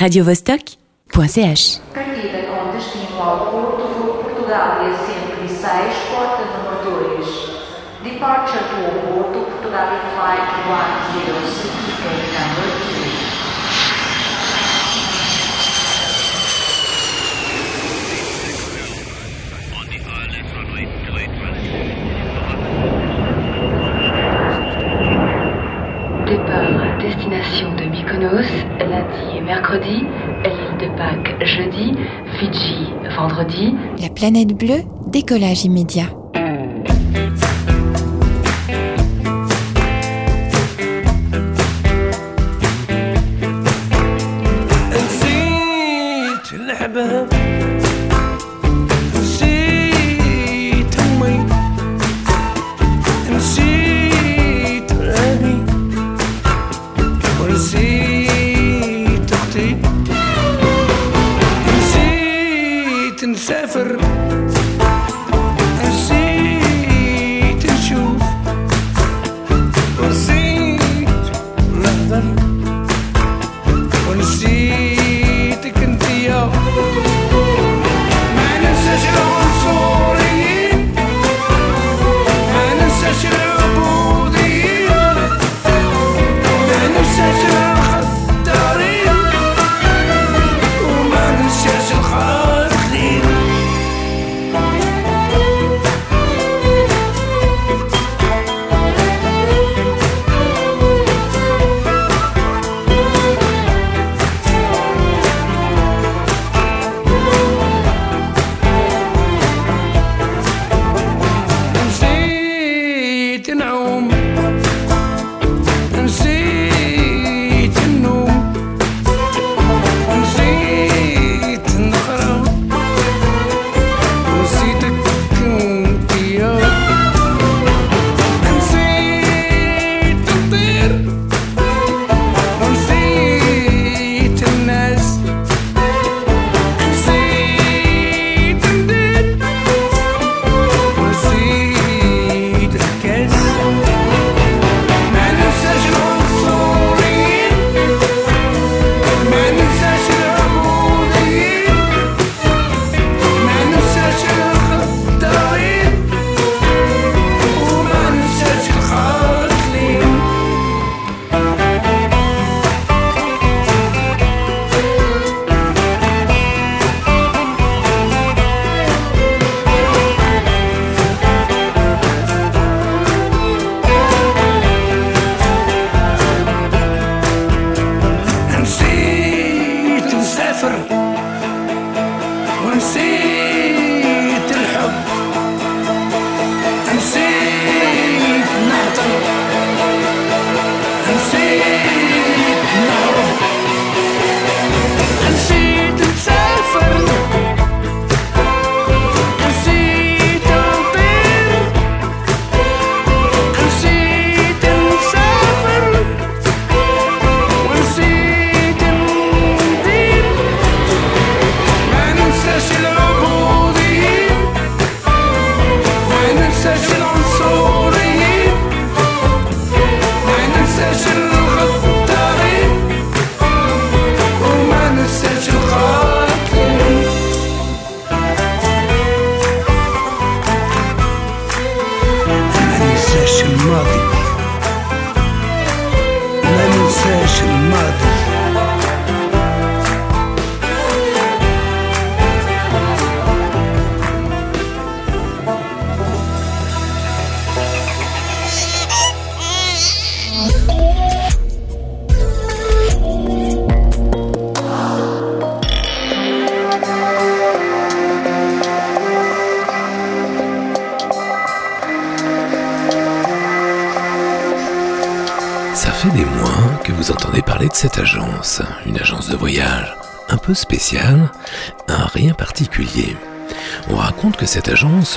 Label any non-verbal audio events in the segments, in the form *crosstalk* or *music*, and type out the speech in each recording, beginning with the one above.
radiovostok.ch Partida com destino ao Porto, voo Portugal 106, porta número 2. Departure to Porto, Portugal Flight 106, gate number 2. Départ à destination de Mykonos, lundi et mercredi, l'île de Pâques jeudi, Fidji vendredi, La planète bleue, décollage immédiat.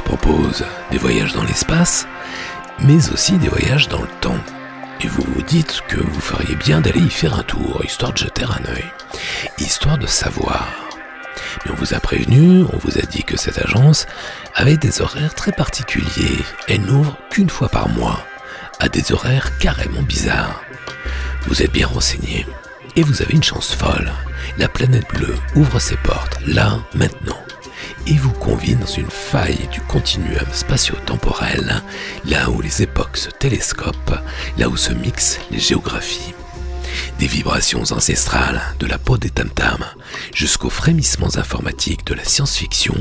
Propose des voyages dans l'espace, mais aussi des voyages dans le temps. Et vous vous dites que vous feriez bien d'aller y faire un tour, histoire de jeter un œil, histoire de savoir. Mais on vous a prévenu, on vous a dit que cette agence avait des horaires très particuliers. Elle n'ouvre qu'une fois par mois, à des horaires carrément bizarres. Vous êtes bien renseigné. Et vous avez une chance folle. La planète bleue ouvre ses portes, là, maintenant, et vous convie dans une faille du continuum spatio-temporel, là où les époques se télescopent, là où se mixent les géographies. Des vibrations ancestrales de la peau des tam-tams jusqu'aux frémissements informatiques de la science-fiction,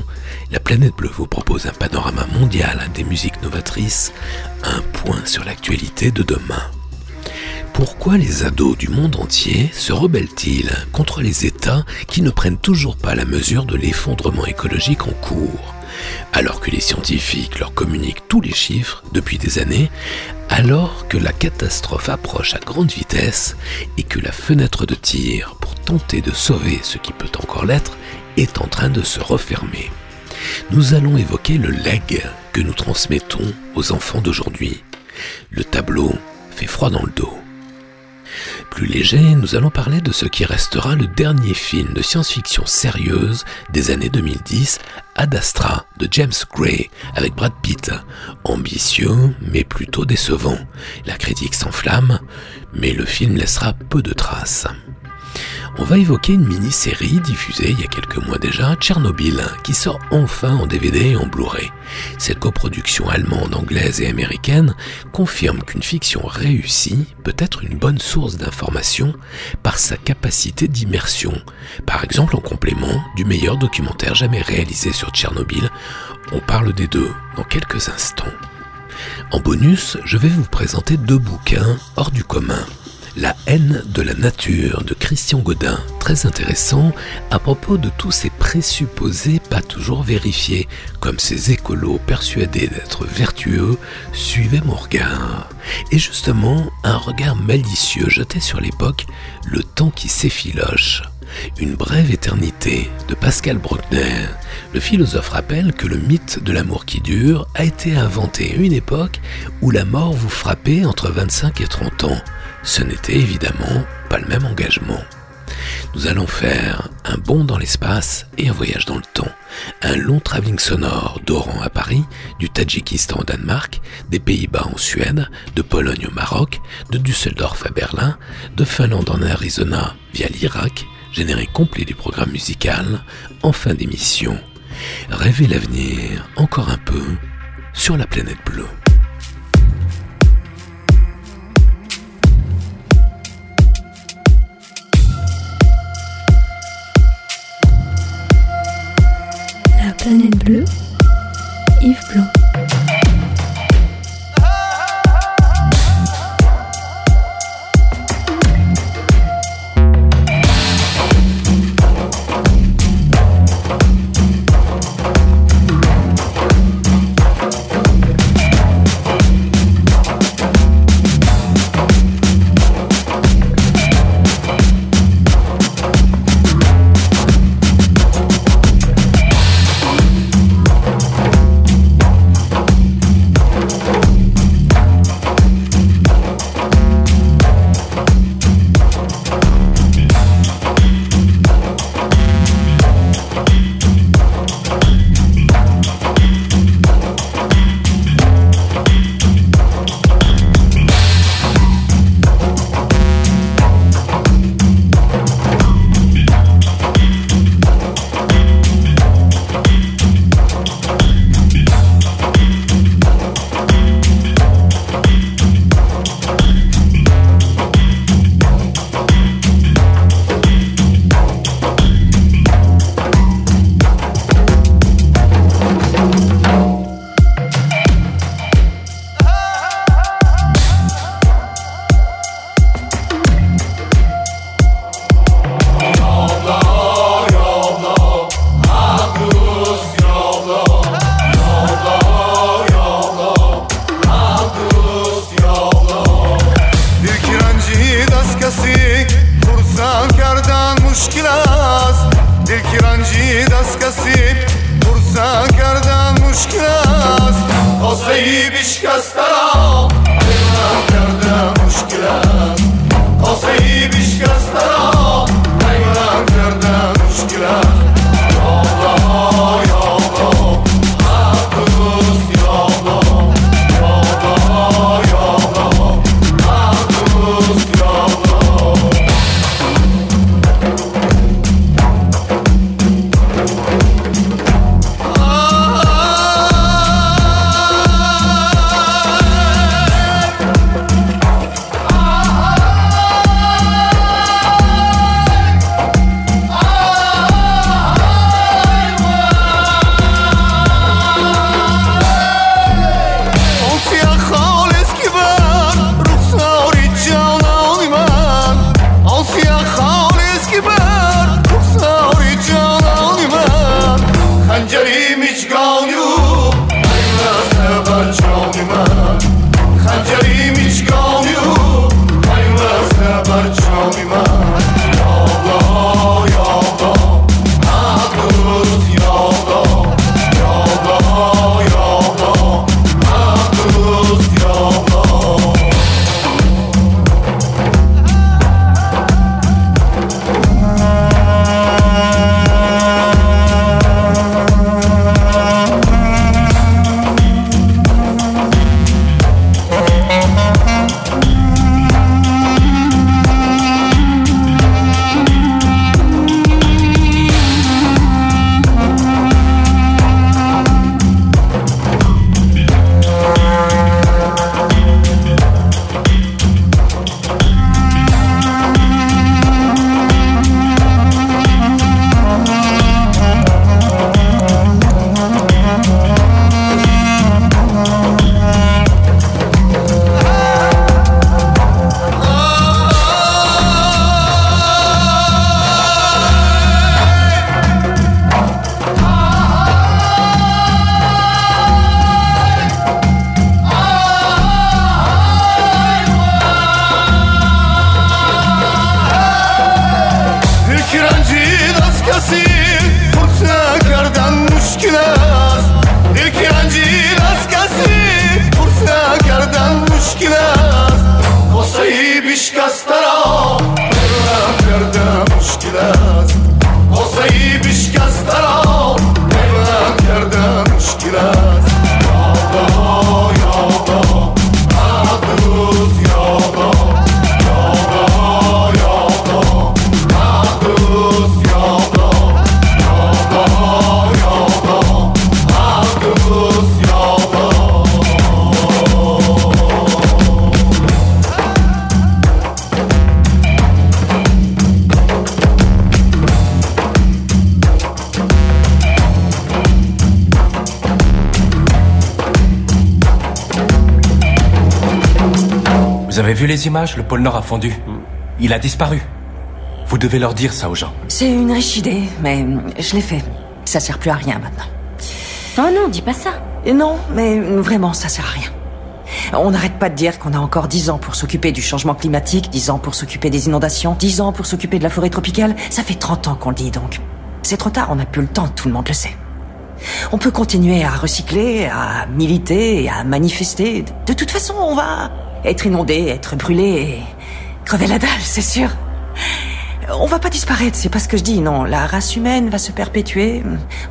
la planète bleue vous propose un panorama mondial des musiques novatrices, un point sur l'actualité de demain. Pourquoi les ados du monde entier se rebellent-ils contre les Qui ne prennent toujours pas la mesure de l'effondrement écologique en cours alors que les scientifiques leur communiquent tous les chiffres depuis des années, alors que la catastrophe approche à grande vitesse et que la fenêtre de tir pour tenter de sauver ce qui peut encore l'être est en train de se refermer. Nous allons évoquer le leg que nous transmettons aux enfants d'aujourd'hui. Le tableau fait froid dans le dos. Plus léger, nous allons parler de ce qui restera le dernier film de science-fiction sérieuse des années 2010, Ad Astra de James Gray avec Brad Pitt. Ambitieux, mais plutôt décevant. La critique s'enflamme, mais le film laissera peu de traces on va évoquer une mini-série diffusée il y a quelques mois déjà, Tchernobyl, qui sort enfin en DVD et en Blu-ray. Cette coproduction allemande, anglaise et américaine confirme qu'une fiction réussie peut être une bonne source d'information par sa capacité d'immersion. Par exemple en complément du meilleur documentaire jamais réalisé sur Tchernobyl, on parle des deux dans quelques instants. En bonus, je vais vous présenter deux bouquins hors du commun. La haine de la nature de Christian Godin, très intéressant à propos de tous ces présupposés pas toujours vérifiés, comme ces écolos persuadés d'être vertueux suivaient mon regard. Et justement, un regard malicieux jeté sur l'époque, le temps qui s'effiloche. Une brève éternité de Pascal Bruckner. Le philosophe rappelle que le mythe de l'amour qui dure a été inventé à une époque où la mort vous frappait entre 25 et 30 ans. Ce n'était évidemment pas le même engagement. Nous allons faire un bond dans l'espace et un voyage dans le temps. Un long travelling sonore d'Oran à Paris, du Tadjikistan au Danemark, des Pays-Bas en Suède, de Pologne au Maroc, de Düsseldorf à Berlin, de Finlande en Arizona via l'Irak, générique complet du programme musical, en fin d'émission. Rêver l'avenir encore un peu sur la planète bleue. La planète bleue, Yves Blanc. Pôle Nord a fondu. Il a disparu. Vous devez leur dire ça aux gens. C'est une riche idée, mais je l'ai fait. Ça sert plus à rien maintenant. Oh non, dis pas ça. Et non, mais vraiment, ça sert à rien. On n'arrête pas de dire qu'on a encore dix ans pour s'occuper du changement climatique, dix ans pour s'occuper des inondations, dix ans pour s'occuper de la forêt tropicale. Ça fait 30 ans qu'on le dit, donc. C'est trop tard, on n'a plus le temps, tout le monde le sait. On peut continuer à recycler, à militer, à manifester. De toute façon, on va être inondé, être brûlé et crever la dalle, c'est sûr. On va pas disparaître, c'est pas ce que je dis, non. La race humaine va se perpétuer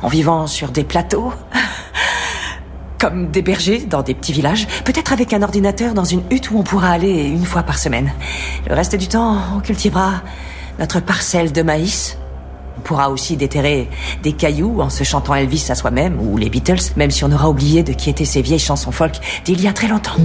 en vivant sur des plateaux, *laughs* comme des bergers dans des petits villages, peut-être avec un ordinateur dans une hutte où on pourra aller une fois par semaine. Le reste du temps, on cultivera notre parcelle de maïs. On pourra aussi déterrer des cailloux en se chantant Elvis à soi-même ou les Beatles, même si on aura oublié de qui étaient ces vieilles chansons folk d'il y a très longtemps.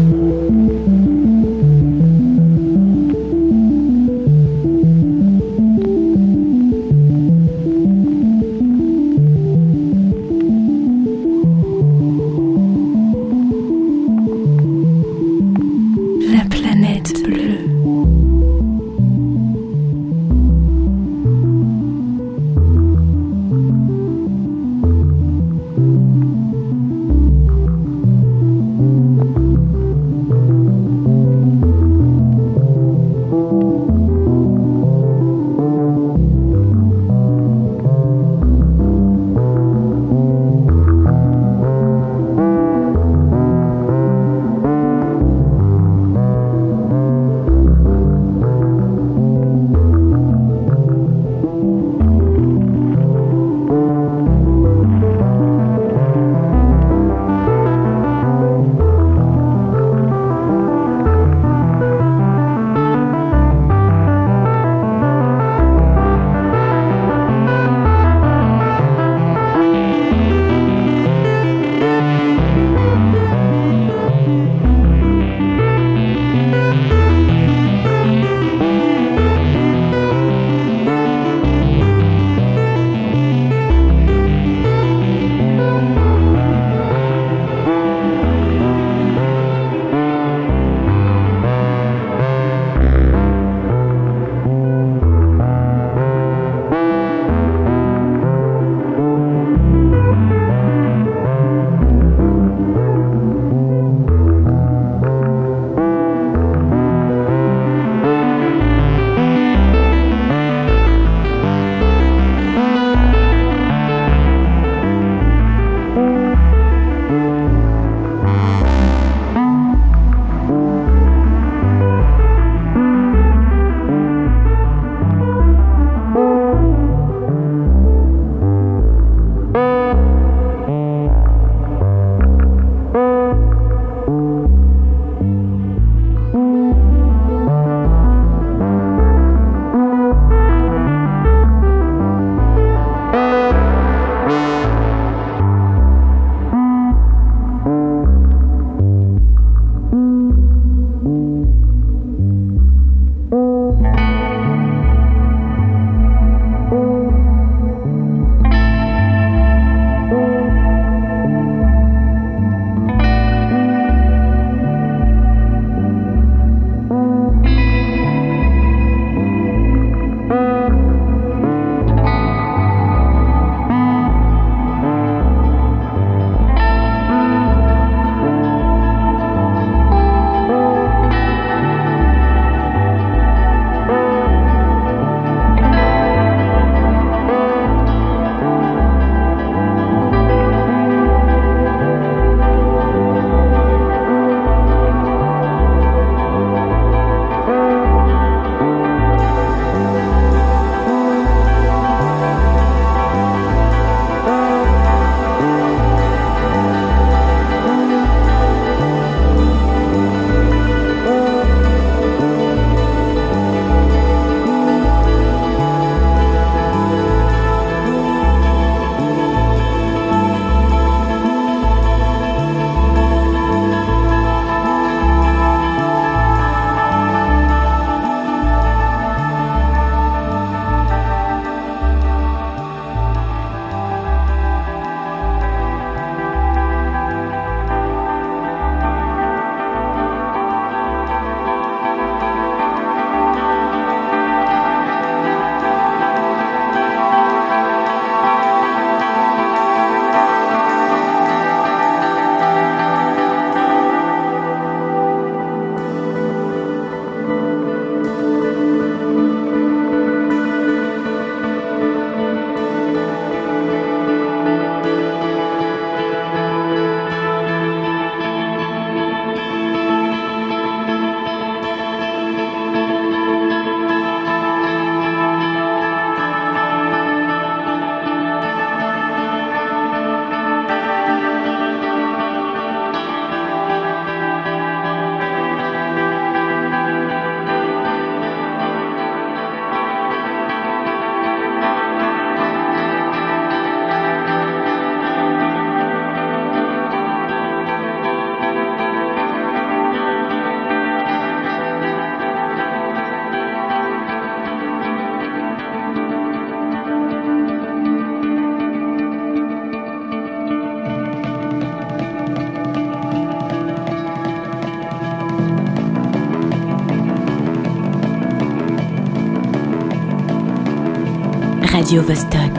You were stuck.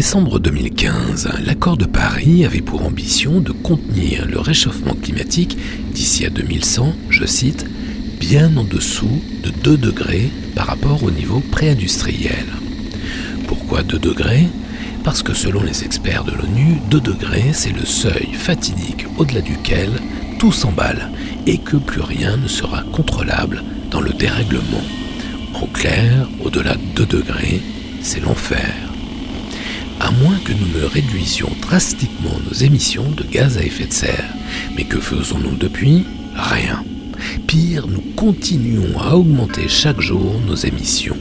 Décembre 2015, l'accord de Paris avait pour ambition de contenir le réchauffement climatique d'ici à 2100, je cite, bien en dessous de 2 degrés par rapport au niveau pré-industriel. Pourquoi 2 degrés? Parce que selon les experts de l'ONU, 2 degrés, c'est le seuil fatidique au-delà duquel tout s'emballe et que plus rien ne sera contrôlable dans le dérèglement. En clair, au-delà de 2 degrés, c'est l'enfer à moins que nous ne réduisions drastiquement nos émissions de gaz à effet de serre. Mais que faisons-nous depuis? Rien. Pire, nous continuons à augmenter chaque jour nos émissions.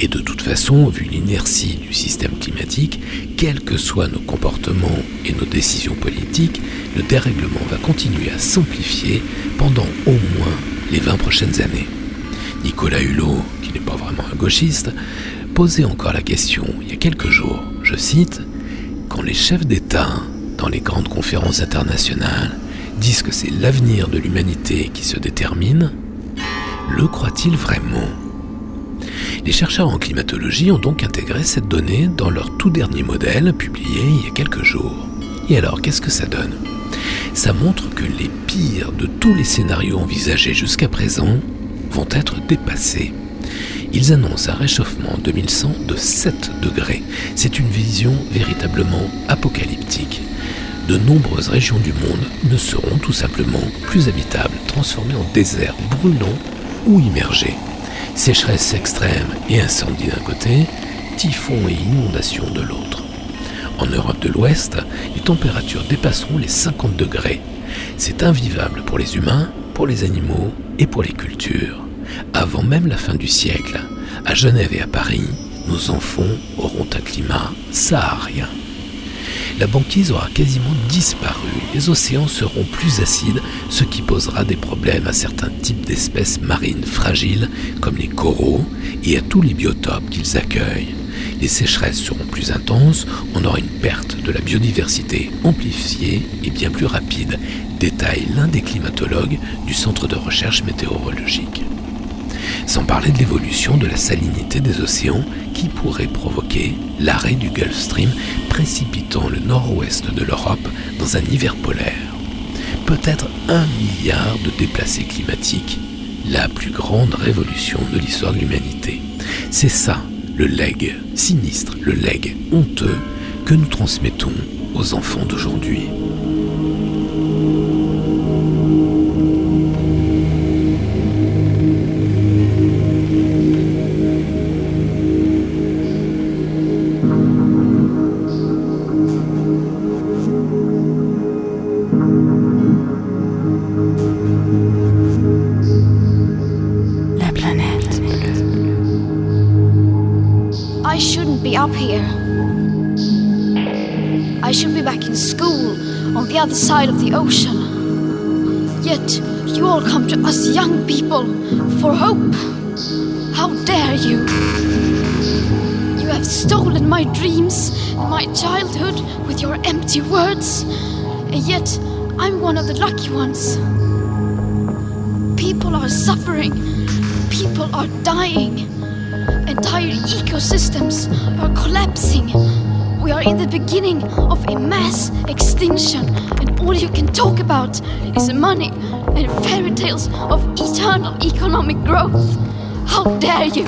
Et de toute façon, vu l'inertie du système climatique, quels que soient nos comportements et nos décisions politiques, le dérèglement va continuer à s'amplifier pendant au moins les 20 prochaines années. Nicolas Hulot, qui n'est pas vraiment un gauchiste, posait encore la question il y a quelques jours je cite, Quand les chefs d'État, dans les grandes conférences internationales, disent que c'est l'avenir de l'humanité qui se détermine, le croient-ils vraiment? Les chercheurs en climatologie ont donc intégré cette donnée dans leur tout dernier modèle publié il y a quelques jours. Et alors, qu'est-ce que ça donne? Ça montre que les pires de tous les scénarios envisagés jusqu'à présent vont être dépassés ils annoncent un réchauffement en 2100 de 7 degrés. C'est une vision véritablement apocalyptique. De nombreuses régions du monde ne seront tout simplement plus habitables, transformées en déserts brûlants ou immergés. Sécheresse extrême et incendie d'un côté, typhons et inondations de l'autre. En Europe de l'Ouest, les températures dépasseront les 50 degrés. C'est invivable pour les humains, pour les animaux et pour les cultures avant même la fin du siècle, à Genève et à Paris, nos enfants auront un climat saharien. La banquise aura quasiment disparu, les océans seront plus acides, ce qui posera des problèmes à certains types d'espèces marines fragiles comme les coraux et à tous les biotopes qu'ils accueillent. Les sécheresses seront plus intenses, on aura une perte de la biodiversité amplifiée et bien plus rapide, détaille l'un des climatologues du Centre de recherche météorologique sans parler de l'évolution de la salinité des océans qui pourrait provoquer l'arrêt du Gulf Stream précipitant le nord-ouest de l'Europe dans un hiver polaire. Peut-être un milliard de déplacés climatiques, la plus grande révolution de l'histoire de l'humanité. C'est ça, le legs sinistre, le legs honteux que nous transmettons aux enfants d'aujourd'hui. Young people for hope. How dare you! You have stolen my dreams my childhood with your empty words, and yet I'm one of the lucky ones. People are suffering, people are dying, entire ecosystems are collapsing. We are in the beginning of a mass extinction, and all you can talk about is money and fairy tales of eternal economic growth. How dare you!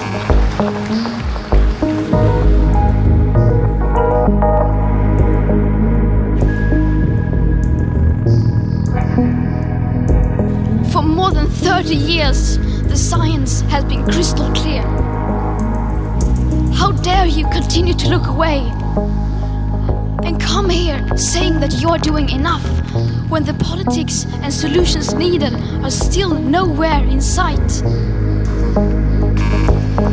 For more than 30 years, the science has been crystal clear. How dare you continue to look away and come here saying that you're doing enough when the politics and solutions needed are still nowhere in sight?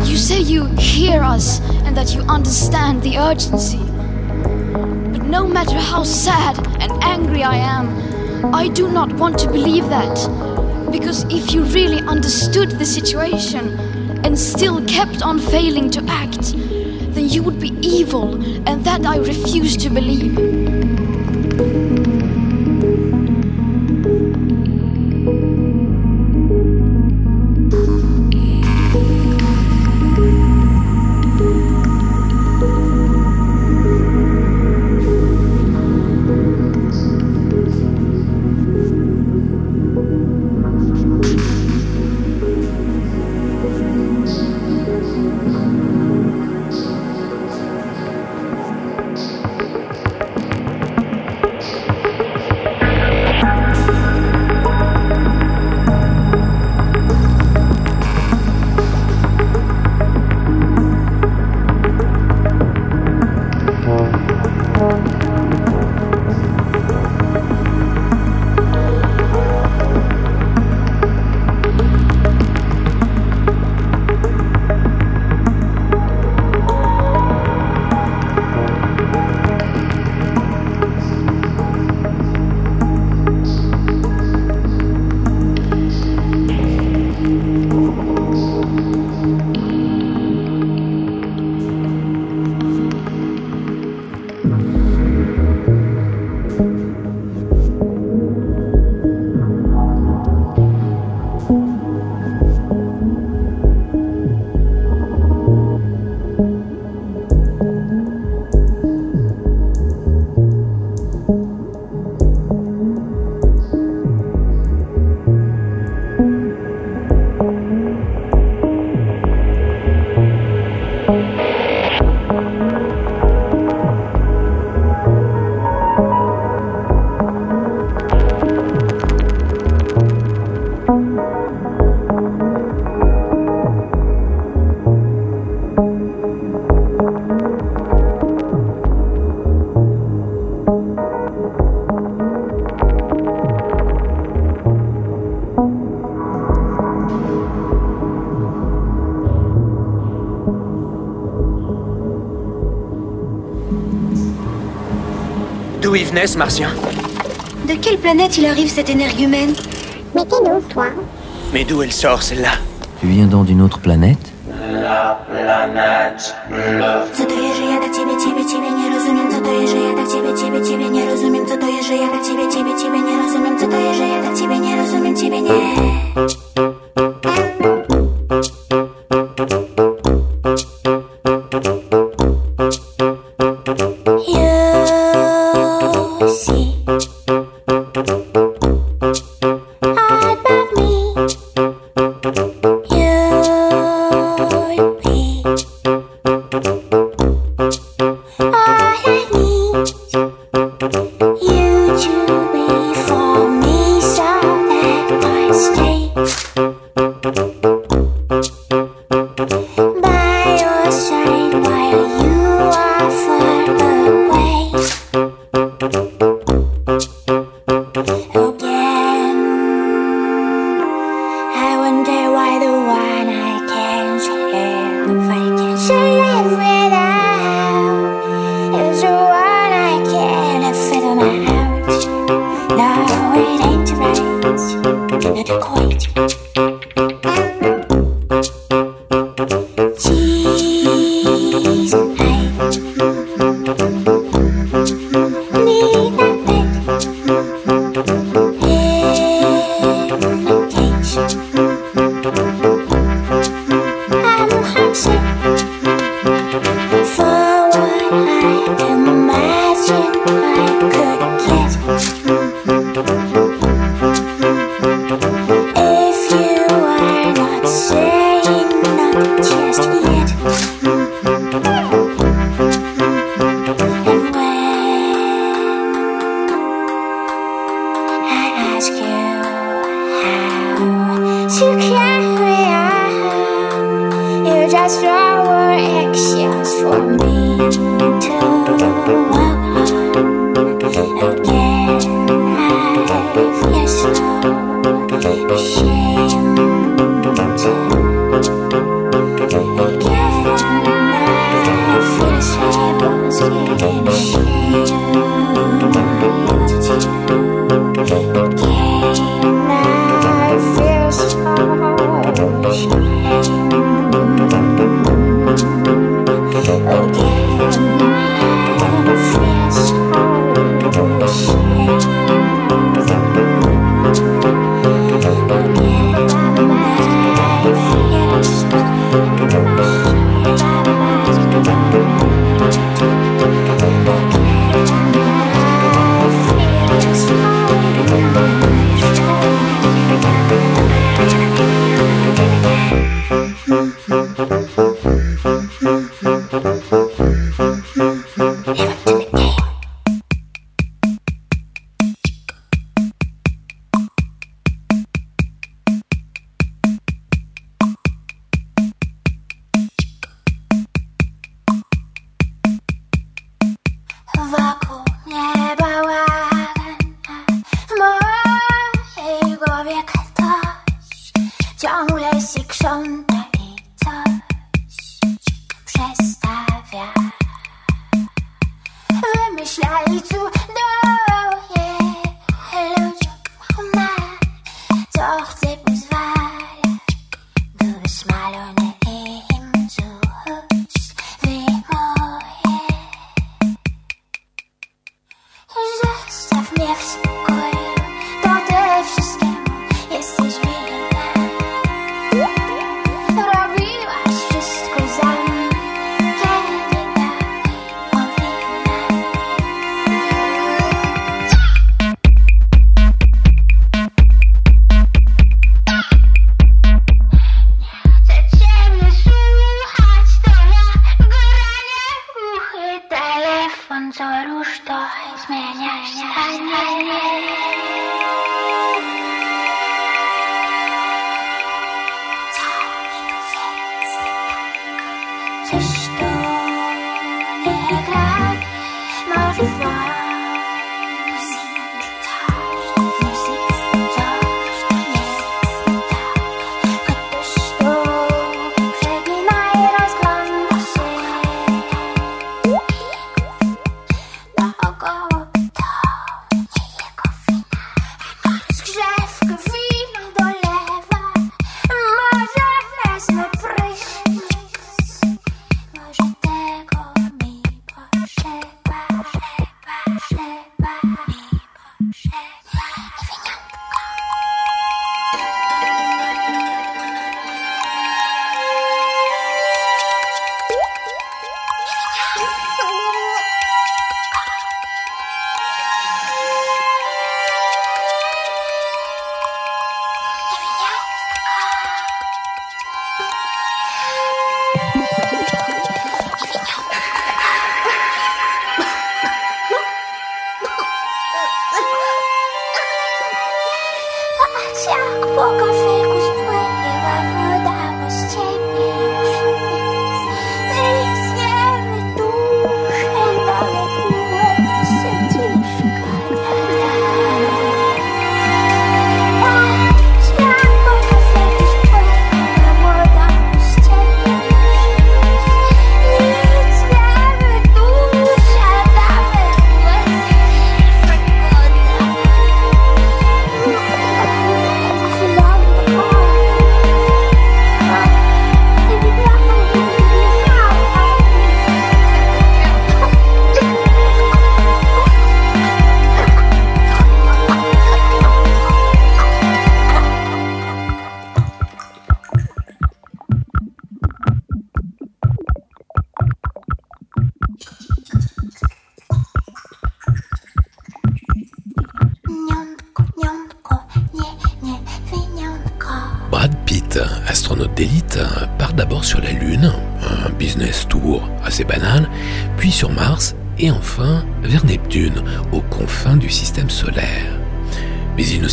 You say you hear us and that you understand the urgency. But no matter how sad and angry I am, I do not want to believe that. Because if you really understood the situation and still kept on failing to act, then you would be evil, and that I refuse to believe. Ce martien De quelle planète il arrive cette énergumène Mais t'es d'où, toi Mais d'où elle sort celle-là Tu viens donc d'une autre planète La planète bleue.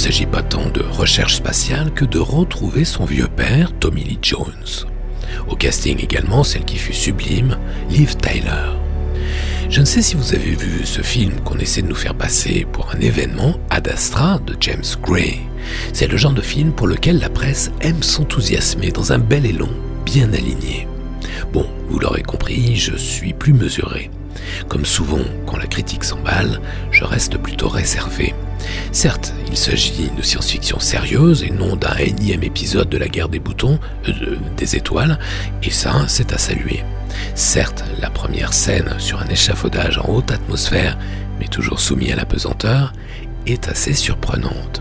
S'agit pas tant de recherche spatiale que de retrouver son vieux père, Tommy Lee Jones. Au casting également, celle qui fut sublime, Liv Tyler. Je ne sais si vous avez vu ce film qu'on essaie de nous faire passer pour un événement Ad Astra de James Gray. C'est le genre de film pour lequel la presse aime s'enthousiasmer dans un bel élan, bien aligné. Bon, vous l'aurez compris, je suis plus mesuré. Comme souvent, quand la critique s'emballe, je reste plutôt réservé. Certes, il s'agit de science-fiction sérieuse et non d'un énième épisode de la guerre des boutons, euh, des étoiles, et ça, c'est à saluer. Certes, la première scène sur un échafaudage en haute atmosphère, mais toujours soumis à la pesanteur, est assez surprenante.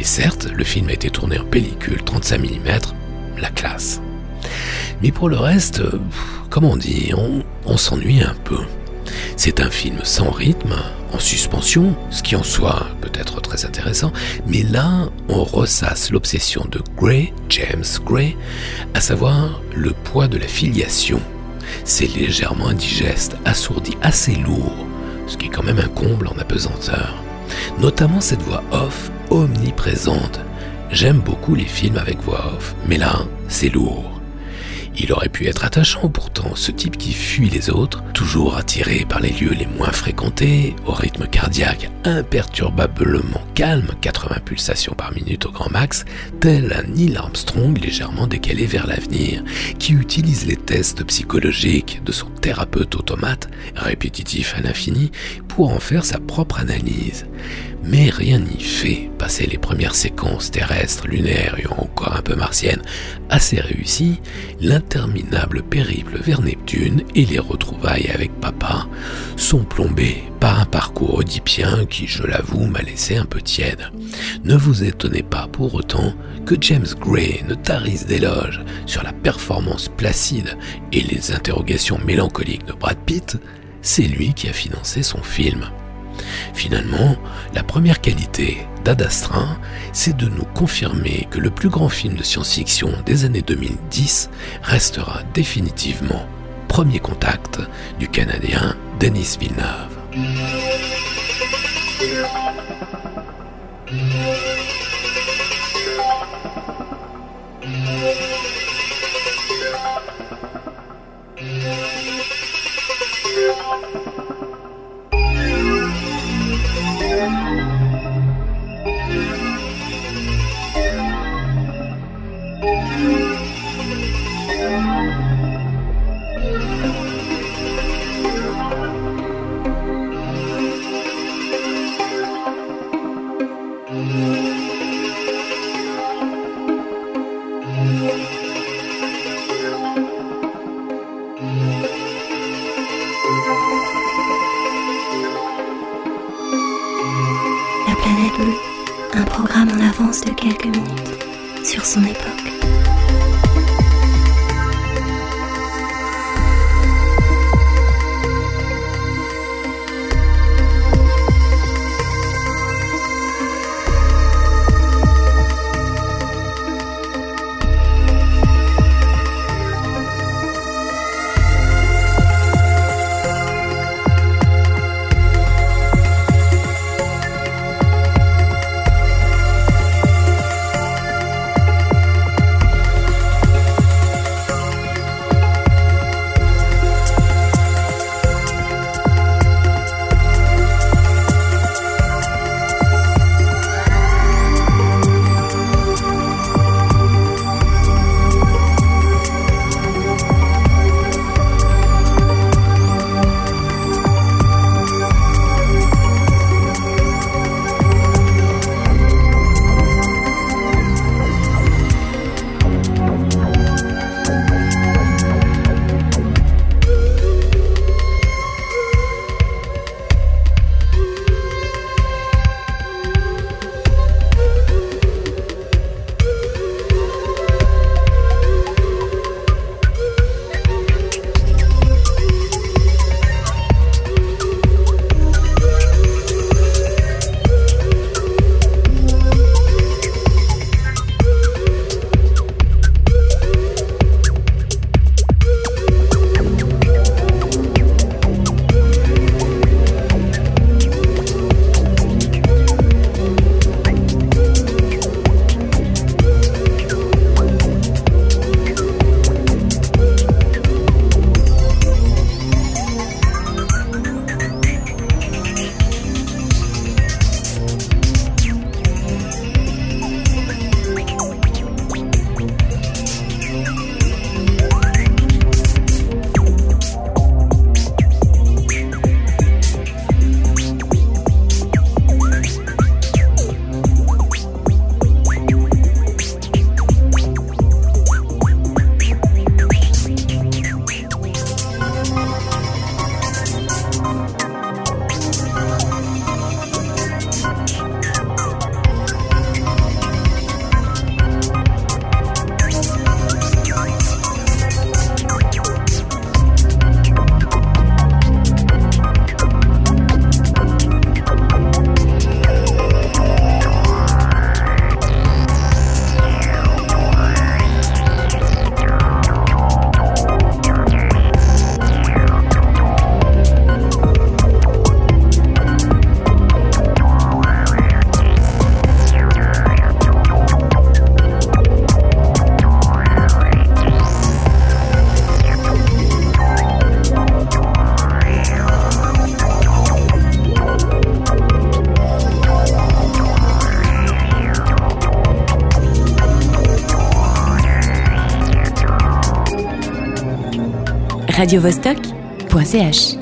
Et certes, le film a été tourné en pellicule 35 mm, la classe. Mais pour le reste, euh, comment on dit, on, on s'ennuie un peu. C'est un film sans rythme, en suspension, ce qui en soi peut être très intéressant, mais là, on ressasse l'obsession de Gray, James Gray, à savoir le poids de la filiation. C'est légèrement indigeste, assourdi, assez lourd, ce qui est quand même un comble en apesanteur. Notamment cette voix off omniprésente. J'aime beaucoup les films avec voix off, mais là, c'est lourd. Il aurait pu être attachant pourtant, ce type qui fuit les autres, toujours attiré par les lieux les moins fréquentés, au rythme cardiaque imperturbablement calme, 80 pulsations par minute au grand max, tel un Neil Armstrong légèrement décalé vers l'avenir, qui utilise les tests psychologiques de son thérapeute automate, répétitif à l'infini, pour en faire sa propre analyse. Mais rien n'y fait. Passer les premières séquences terrestres, lunaires et encore un peu martiennes assez réussies, l'interminable périple vers Neptune et les retrouvailles avec papa sont plombés par un parcours oedipien qui, je l'avoue, m'a laissé un peu tiède. Ne vous étonnez pas pour autant que James Gray ne tarisse d'éloges sur la performance placide et les interrogations mélancoliques de Brad Pitt, c'est lui qui a financé son film. Finalement, la première qualité d'Ad Astra, c'est de nous confirmer que le plus grand film de science-fiction des années 2010 restera définitivement Premier Contact du Canadien Denis Villeneuve. Un programme en avance de quelques minutes sur son époque. radiovostok.ch.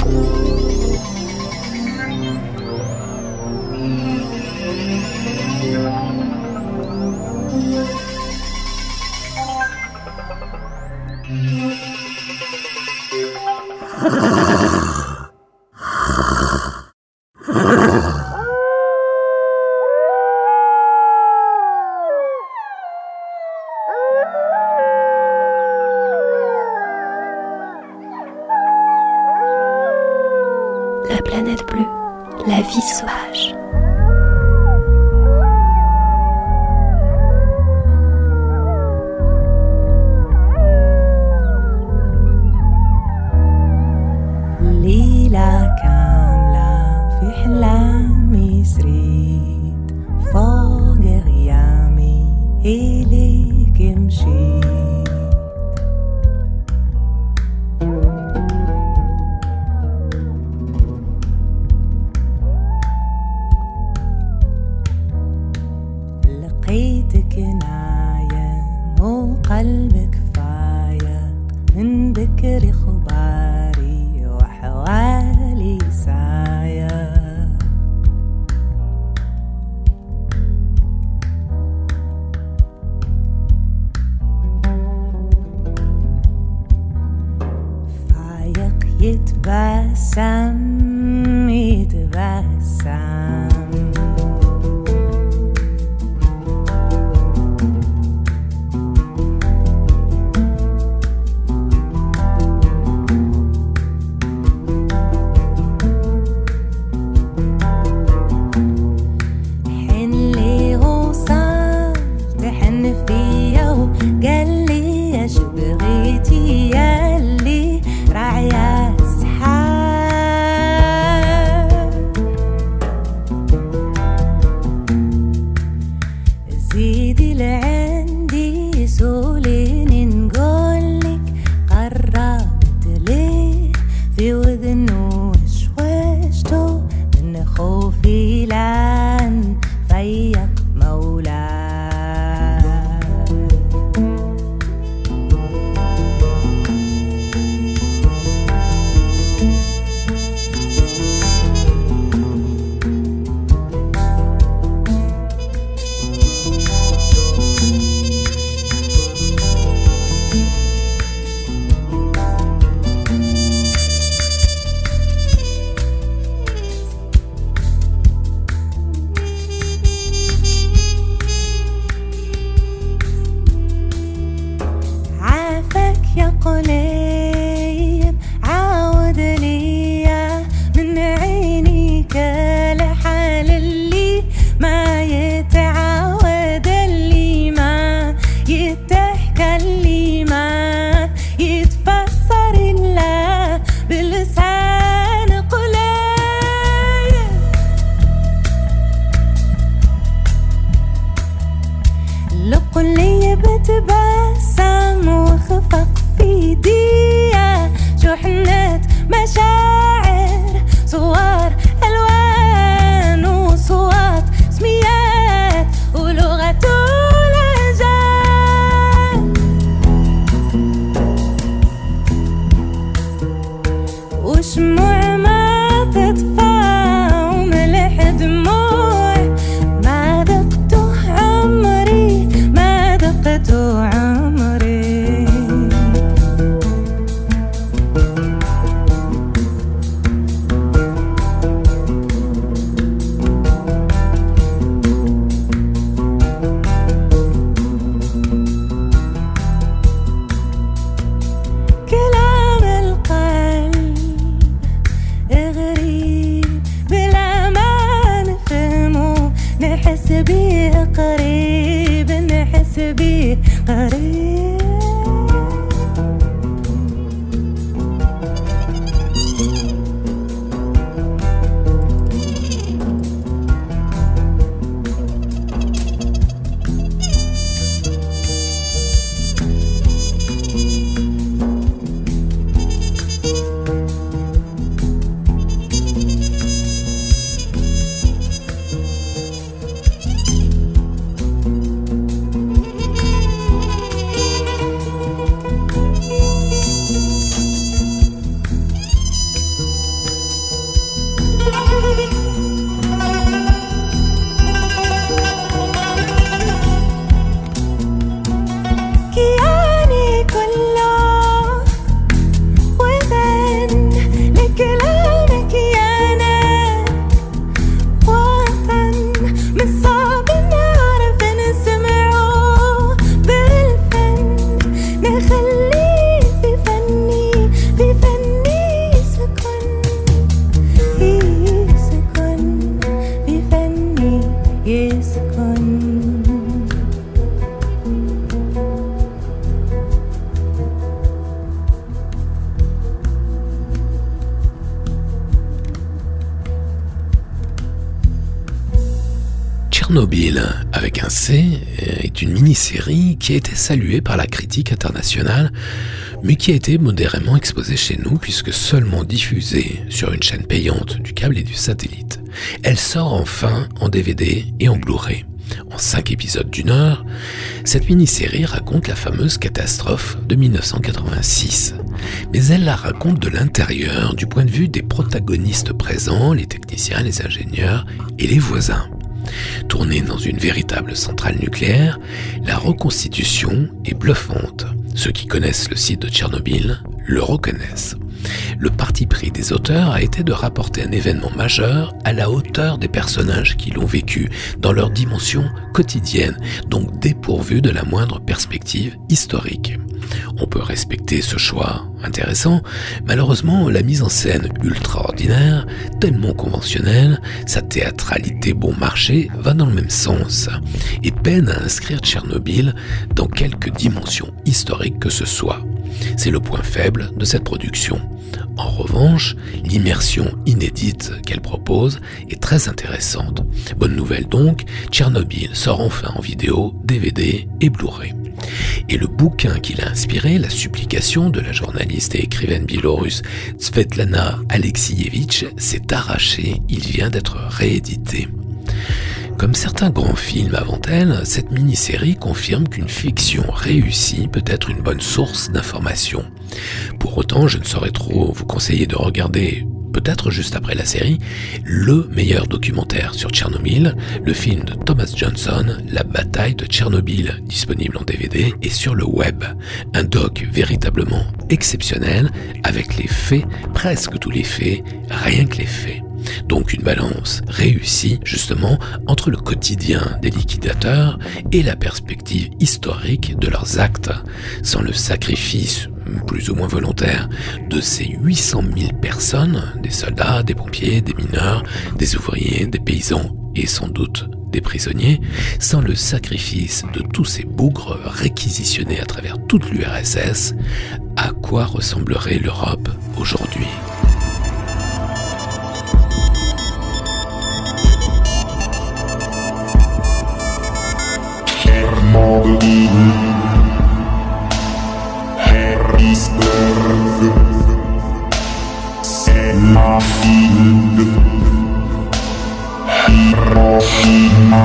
La planète bleue, la vie sauvage. my shadow. Saluée par la critique internationale, mais qui a été modérément exposée chez nous puisque seulement diffusée sur une chaîne payante du câble et du satellite. Elle sort enfin en DVD et en Blu-ray. En cinq épisodes d'une heure, cette mini-série raconte la fameuse catastrophe de 1986. Mais elle la raconte de l'intérieur, du point de vue des protagonistes présents, les techniciens, les ingénieurs et les voisins. Tournée dans une véritable centrale nucléaire, la reconstitution est bluffante. Ceux qui connaissent le site de Tchernobyl le reconnaissent. Le parti pris des auteurs a été de rapporter un événement majeur à la hauteur des personnages qui l'ont vécu, dans leur dimension quotidienne, donc dépourvu de la moindre perspective historique. On peut respecter ce choix intéressant, malheureusement la mise en scène ultra ordinaire, tellement conventionnelle, sa théâtralité bon marché va dans le même sens, et peine à inscrire Tchernobyl dans quelque dimension historique que ce soit. C'est le point faible de cette production. En revanche, l'immersion inédite qu'elle propose est très intéressante. Bonne nouvelle donc, Tchernobyl sort enfin en vidéo, DVD et Blu-ray. Et le bouquin qu'il a inspiré, La supplication de la journaliste et écrivaine biélorusse Svetlana Alexievitch, s'est arraché, il vient d'être réédité. Comme certains grands films avant elle, cette mini-série confirme qu'une fiction réussie peut être une bonne source d'information. Pour autant, je ne saurais trop vous conseiller de regarder peut-être juste après la série, le meilleur documentaire sur Tchernobyl, le film de Thomas Johnson, La bataille de Tchernobyl, disponible en DVD et sur le web. Un doc véritablement exceptionnel, avec les faits, presque tous les faits, rien que les faits. Donc une balance réussie justement entre le quotidien des liquidateurs et la perspective historique de leurs actes, sans le sacrifice plus ou moins volontaire de ces 800 000 personnes, des soldats, des pompiers, des mineurs, des ouvriers, des paysans et sans doute des prisonniers, sans le sacrifice de tous ces bougres réquisitionnés à travers toute l'URSS, à quoi ressemblerait l'Europe aujourd'hui? Hiroshima,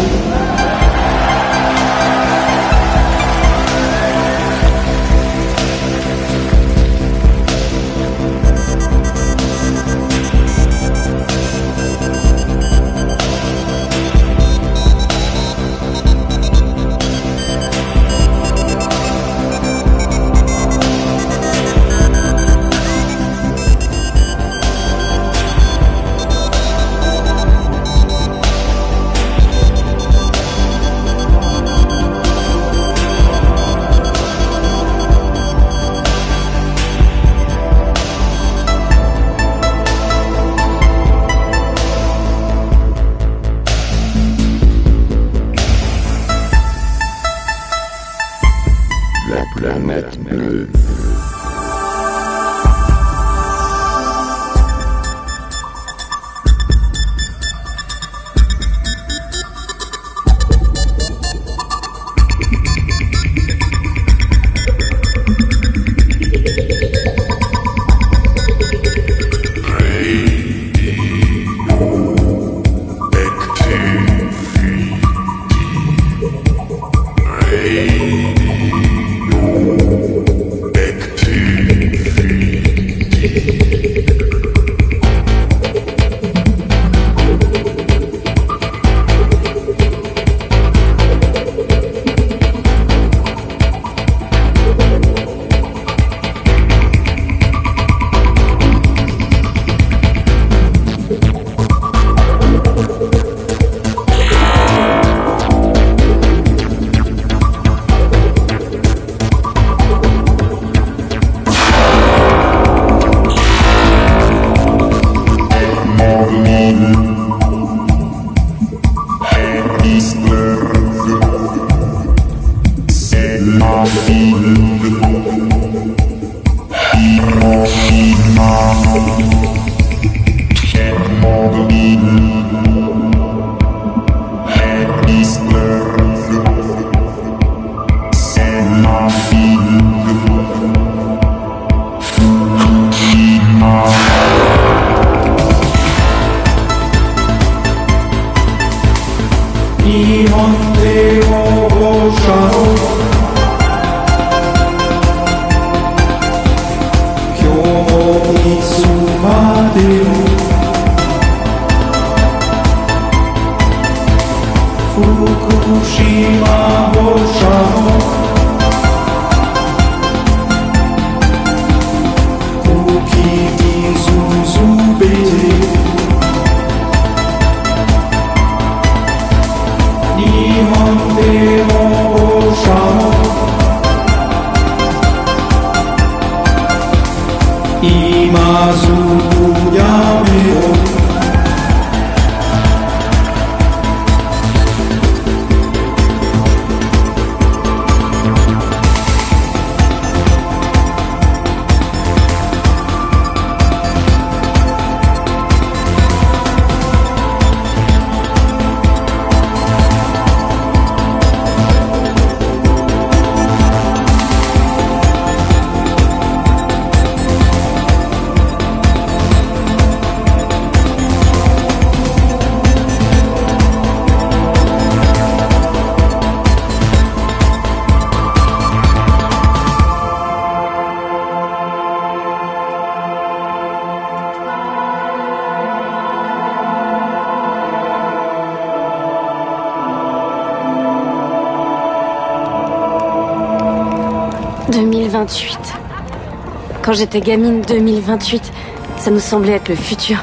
Quand j'étais gamine, 2028, ça nous semblait être le futur.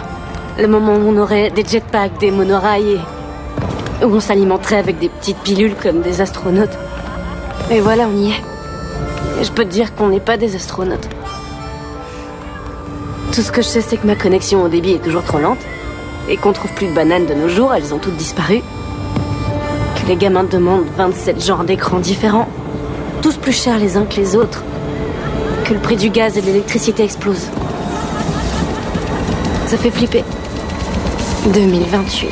Le moment où on aurait des jetpacks, des monorails et où on s'alimenterait avec des petites pilules comme des astronautes. Et voilà, on y est. Et je peux te dire qu'on n'est pas des astronautes. Tout ce que je sais, c'est que ma connexion au débit est toujours trop lente et qu'on trouve plus de bananes de nos jours, elles ont toutes disparu. Que les gamins demandent 27 genres d'écrans différents, tous plus chers les uns que les autres. Que le prix du gaz et de l'électricité explose. Ça fait flipper. 2028.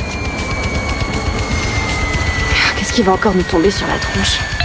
Qu'est-ce qui va encore nous tomber sur la tronche?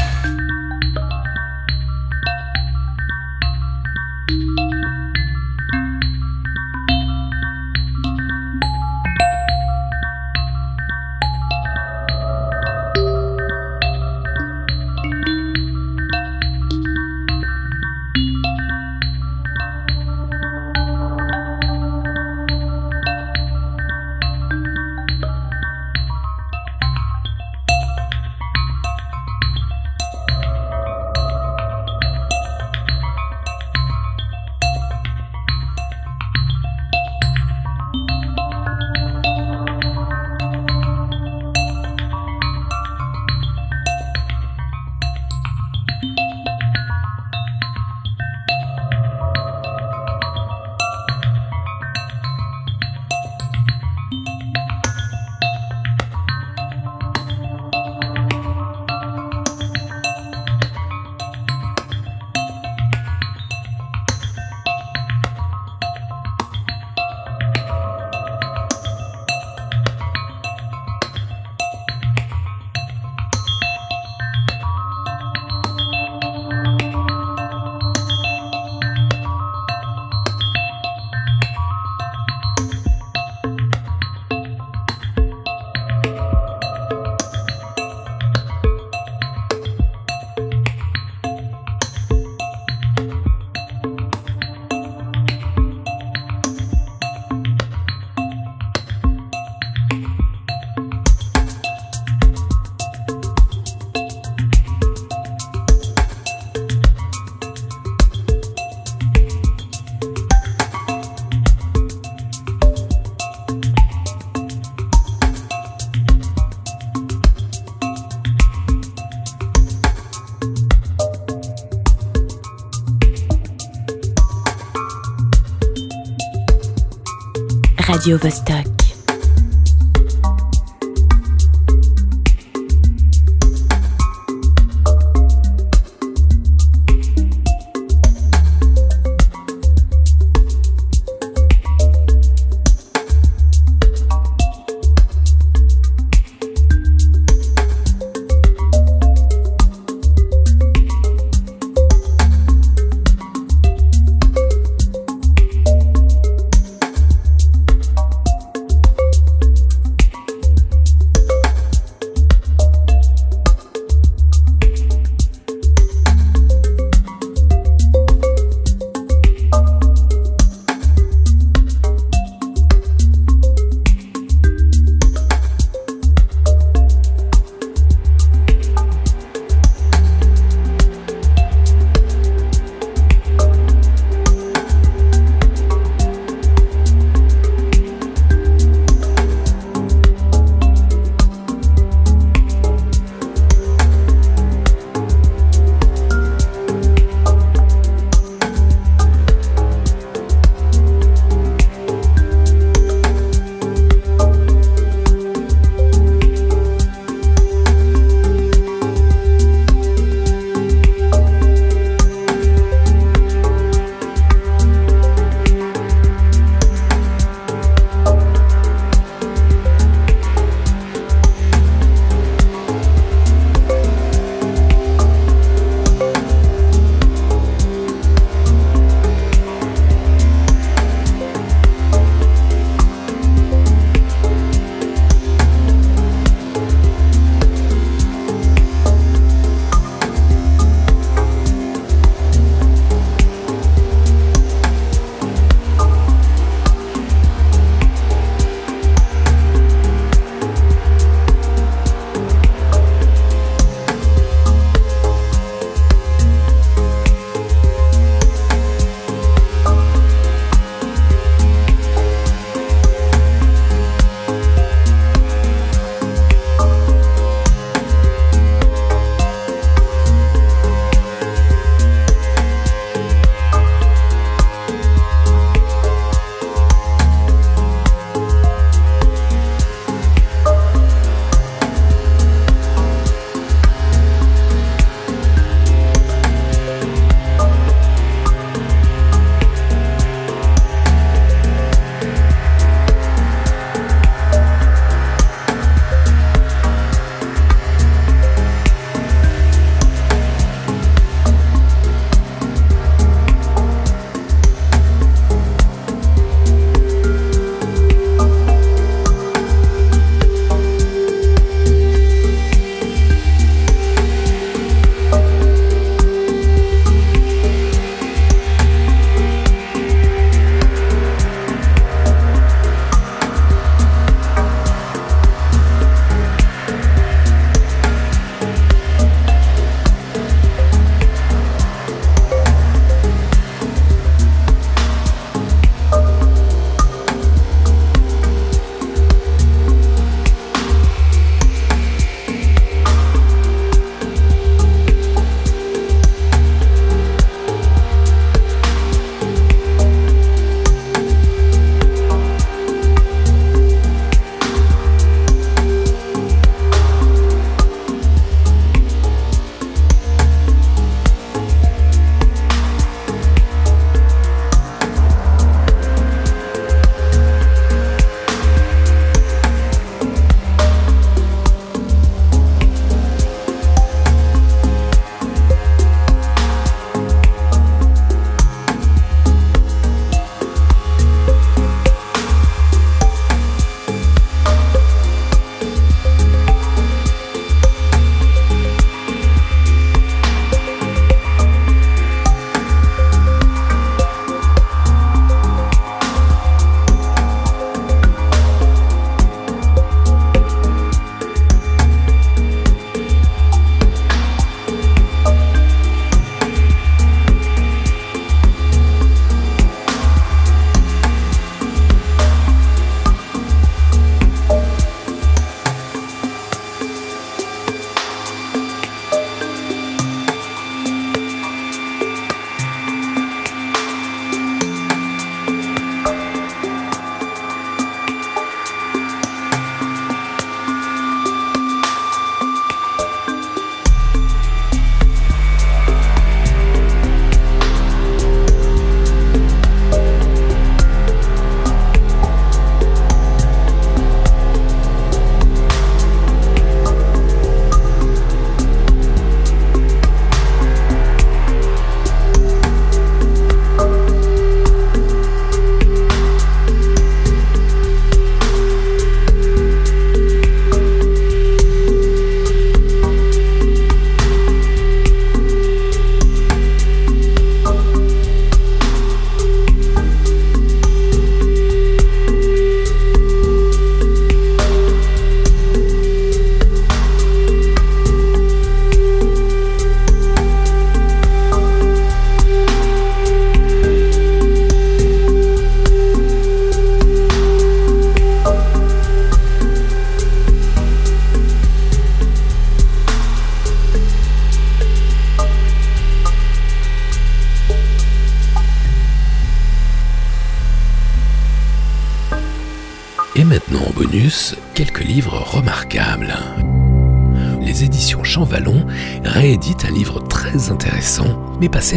Radio Vostok.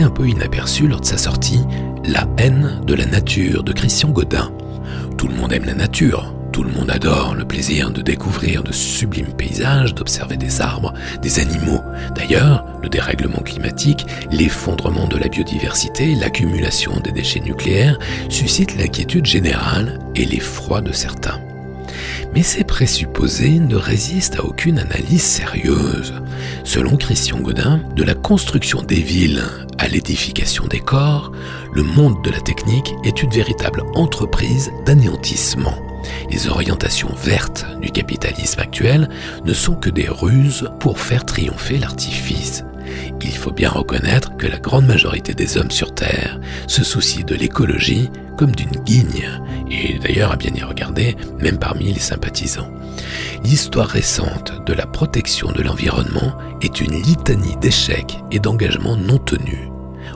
Un peu inaperçu lors de sa sortie, La haine de la nature de Christian Godin. Tout le monde aime la nature, tout le monde adore le plaisir de découvrir de sublimes paysages, d'observer des arbres, des animaux. D'ailleurs, le dérèglement climatique, l'effondrement de la biodiversité, l'accumulation des déchets nucléaires suscitent l'inquiétude générale et l'effroi de certains. Mais ces présupposés ne résistent à aucune analyse sérieuse. Selon Christian Godin, de la construction des villes à l'édification des corps, le monde de la technique est une véritable entreprise d'anéantissement. Les orientations vertes du capitalisme actuel ne sont que des ruses pour faire triompher l'artifice. Il faut bien reconnaître que la grande majorité des hommes sur Terre se soucient de l'écologie comme d'une guigne, et d'ailleurs à bien y regarder, même parmi les sympathisants. L'histoire récente de la protection de l'environnement est une litanie d'échecs et d'engagements non tenus.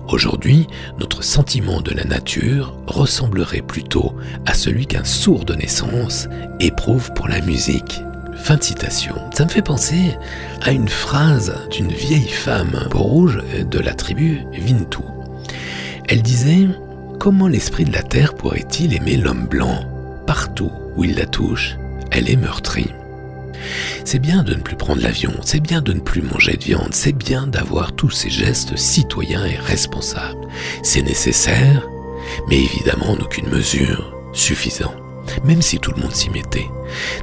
Aujourd'hui, notre sentiment de la nature ressemblerait plutôt à celui qu'un sourd de naissance éprouve pour la musique. Fin de citation. Ça me fait penser à une phrase d'une vieille femme peau rouge de la tribu Vintou. Elle disait Comment l'esprit de la terre pourrait-il aimer l'homme blanc Partout où il la touche, elle est meurtrie. C'est bien de ne plus prendre l'avion, c'est bien de ne plus manger de viande, c'est bien d'avoir tous ces gestes citoyens et responsables. C'est nécessaire, mais évidemment en aucune mesure suffisant, même si tout le monde s'y mettait.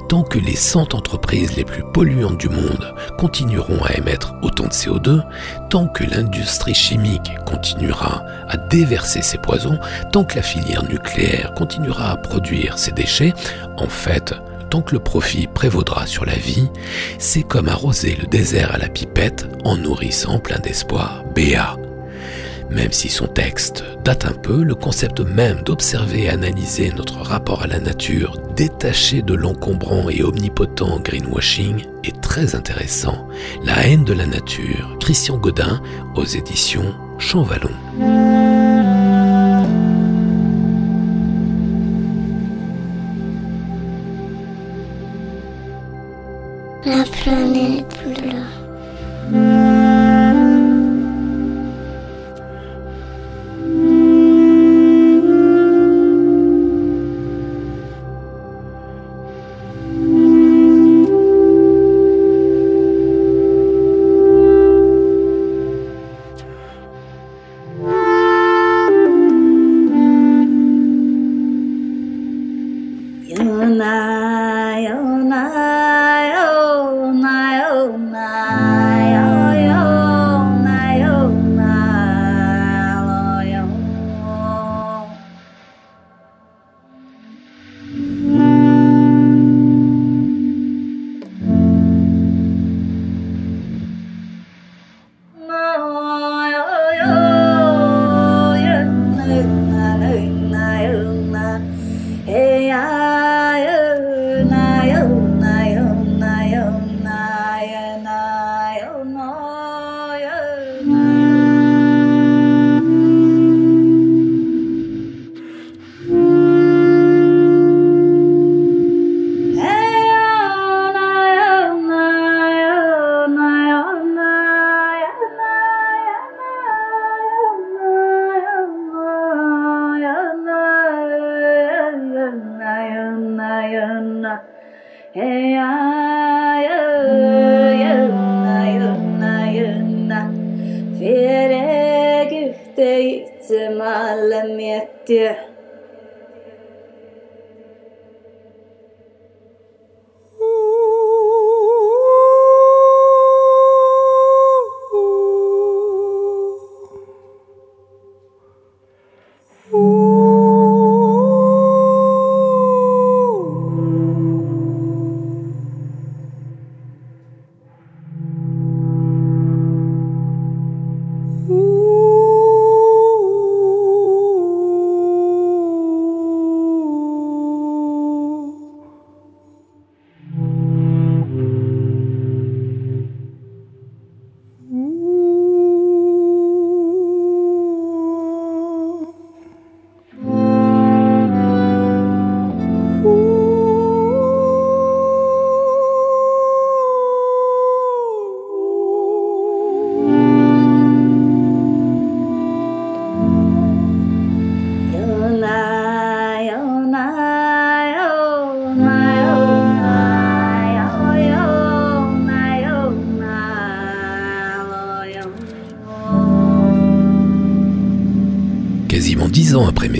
Tant que les 100 entreprises les plus polluantes du monde continueront à émettre autant de CO2, tant que l'industrie chimique continuera à déverser ses poisons, tant que la filière nucléaire continuera à produire ses déchets, en fait, tant que le profit prévaudra sur la vie, c'est comme arroser le désert à la pipette en nourrissant plein d'espoir Béat. Même si son texte date un peu, le concept même d'observer et analyser notre rapport à la nature détaché de l'encombrant et omnipotent greenwashing est très intéressant. La haine de la nature, Christian Godin aux éditions Champvallon. La planète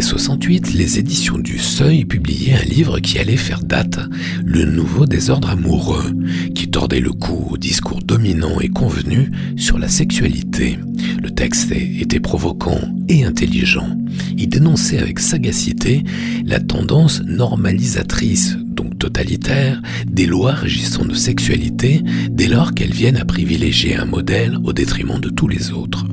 68, les éditions du Seuil publiaient un livre qui allait faire date, Le nouveau désordre amoureux, qui tordait le cou au discours dominant et convenu sur la sexualité. Le texte était provoquant et intelligent. Il dénonçait avec sagacité la tendance normalisatrice, donc totalitaire, des lois régissant nos sexualités dès lors qu'elles viennent à privilégier un modèle au détriment de tous les autres.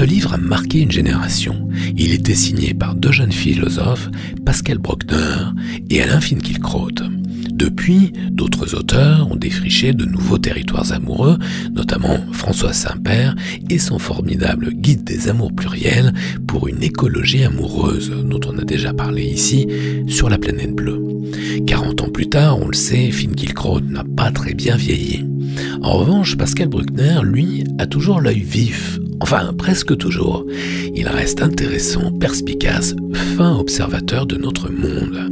Ce livre a marqué une génération. Il était signé par deux jeunes philosophes, Pascal Brockner et Alain Finkielkraut. Depuis, d'autres auteurs ont défriché de nouveaux territoires amoureux, notamment François Saint-Père et son formidable Guide des amours pluriels pour une écologie amoureuse, dont on a déjà parlé ici, sur la planète bleue. 40 ans plus tard, on le sait, Finkielkraut n'a pas très bien vieilli. En revanche, Pascal Bruckner, lui, a toujours l'œil vif, enfin presque toujours. Il reste intéressant, perspicace, fin observateur de notre monde.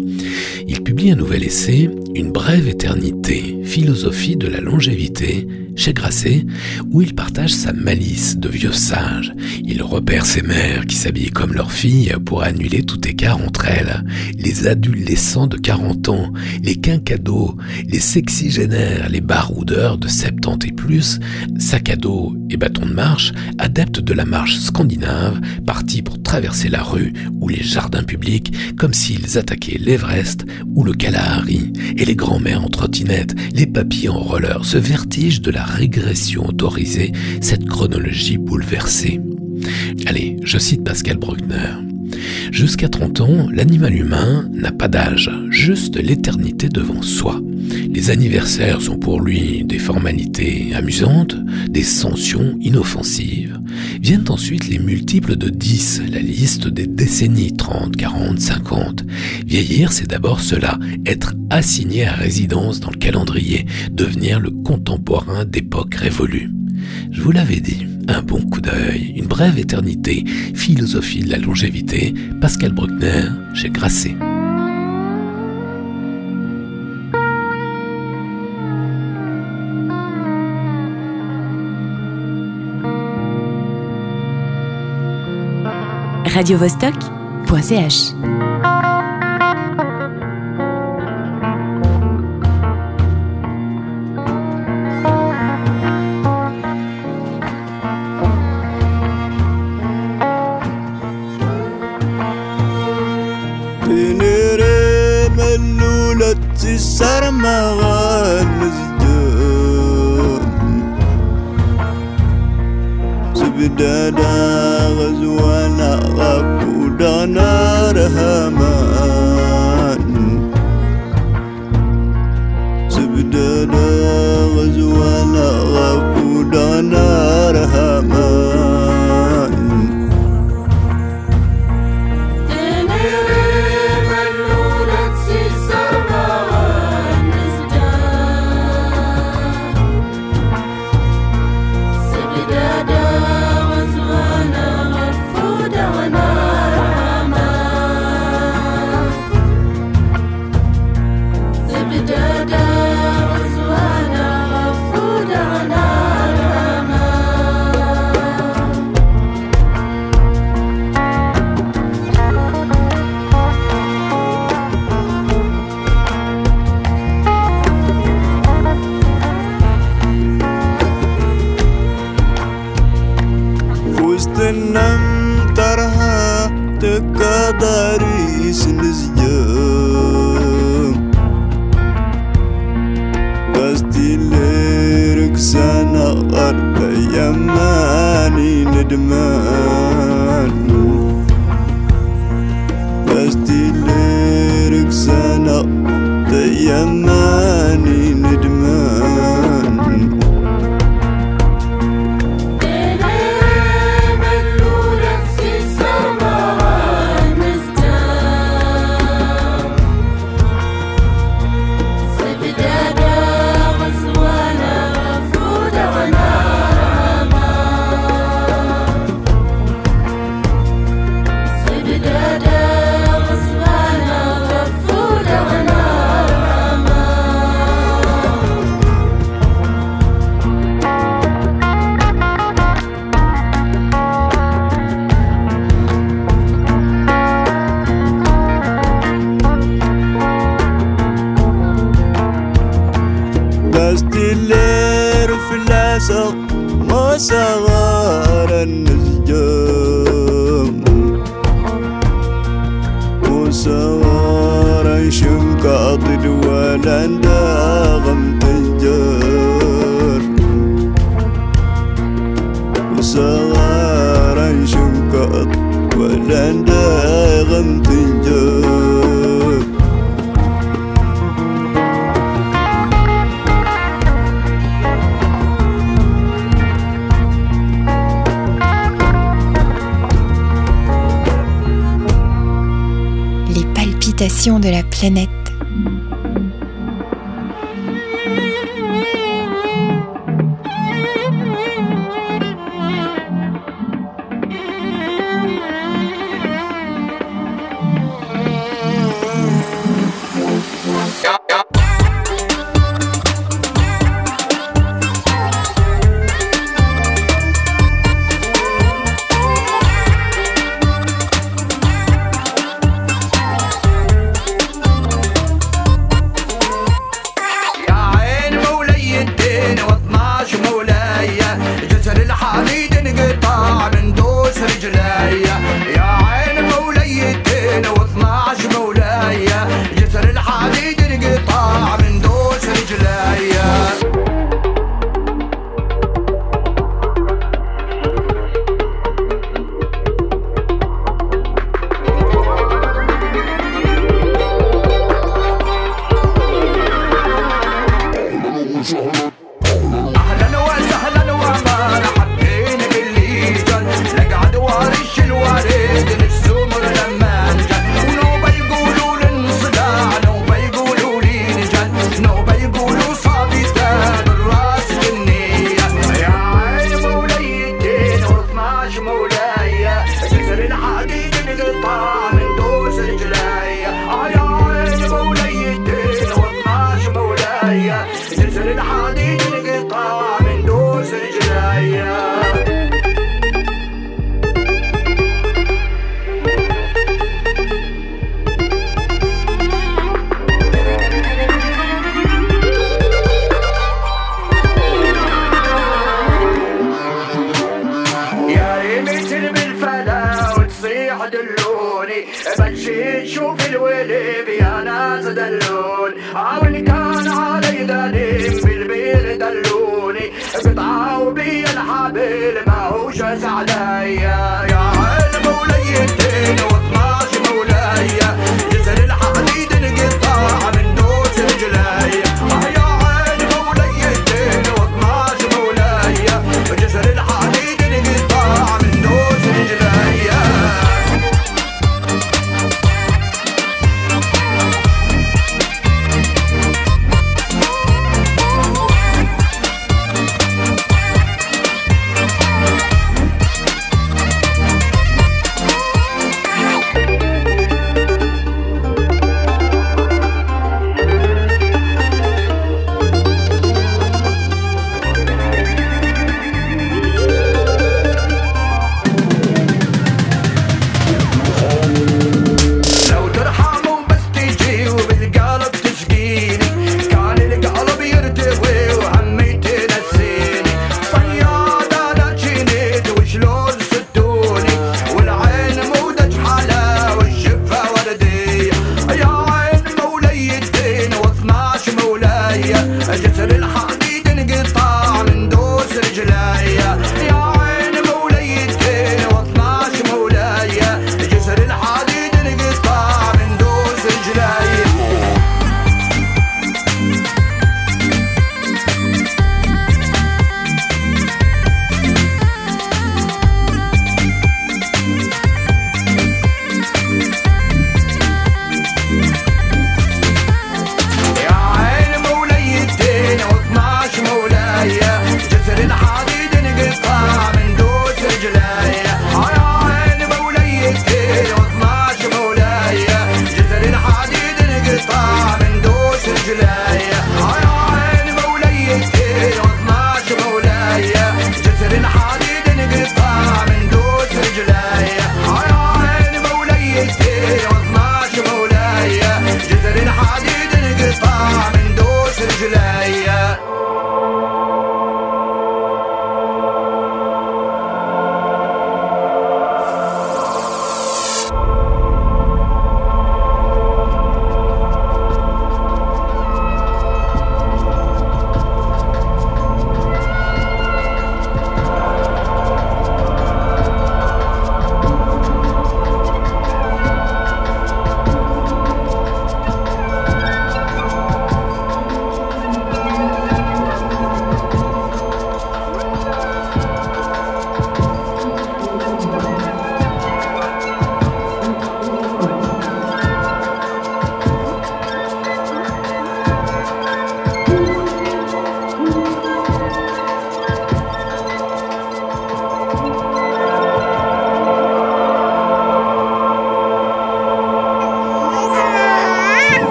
Il publie un nouvel essai, Une brève éternité, philosophie de la longévité, chez Grasset, où il partage sa malice de vieux sage. Il repère ses mères qui s'habillent comme leurs filles pour annuler tout écart entre elles, les adolescents de 40 ans, les quinquados, les sexygénaires, les baroudeurs de 70 et plus, sac à dos et bâtons de marche, adeptes de la marche scandinave, partis pour traverser la rue ou les jardins publics comme s'ils attaquaient l'Everest ou le Kalahari, et les grands-mères en trottinette, les papis en roller, ce vertige de la régression autorisée, cette chronologie bouleversée. Allez, je cite Pascal Bruckner. Jusqu'à 30 ans, l'animal humain n'a pas d'âge, juste l'éternité devant soi. Les anniversaires sont pour lui des formalités amusantes, des sanctions inoffensives. Viennent ensuite les multiples de 10, la liste des décennies 30, 40, 50. Vieillir, c'est d'abord cela, être assigné à résidence dans le calendrier, devenir le contemporain d'époques révolues. Je vous l'avais dit, un bon coup d'œil, une brève éternité, philosophie de la longévité, Pascal Bruckner chez Grasset. radiovostok.ch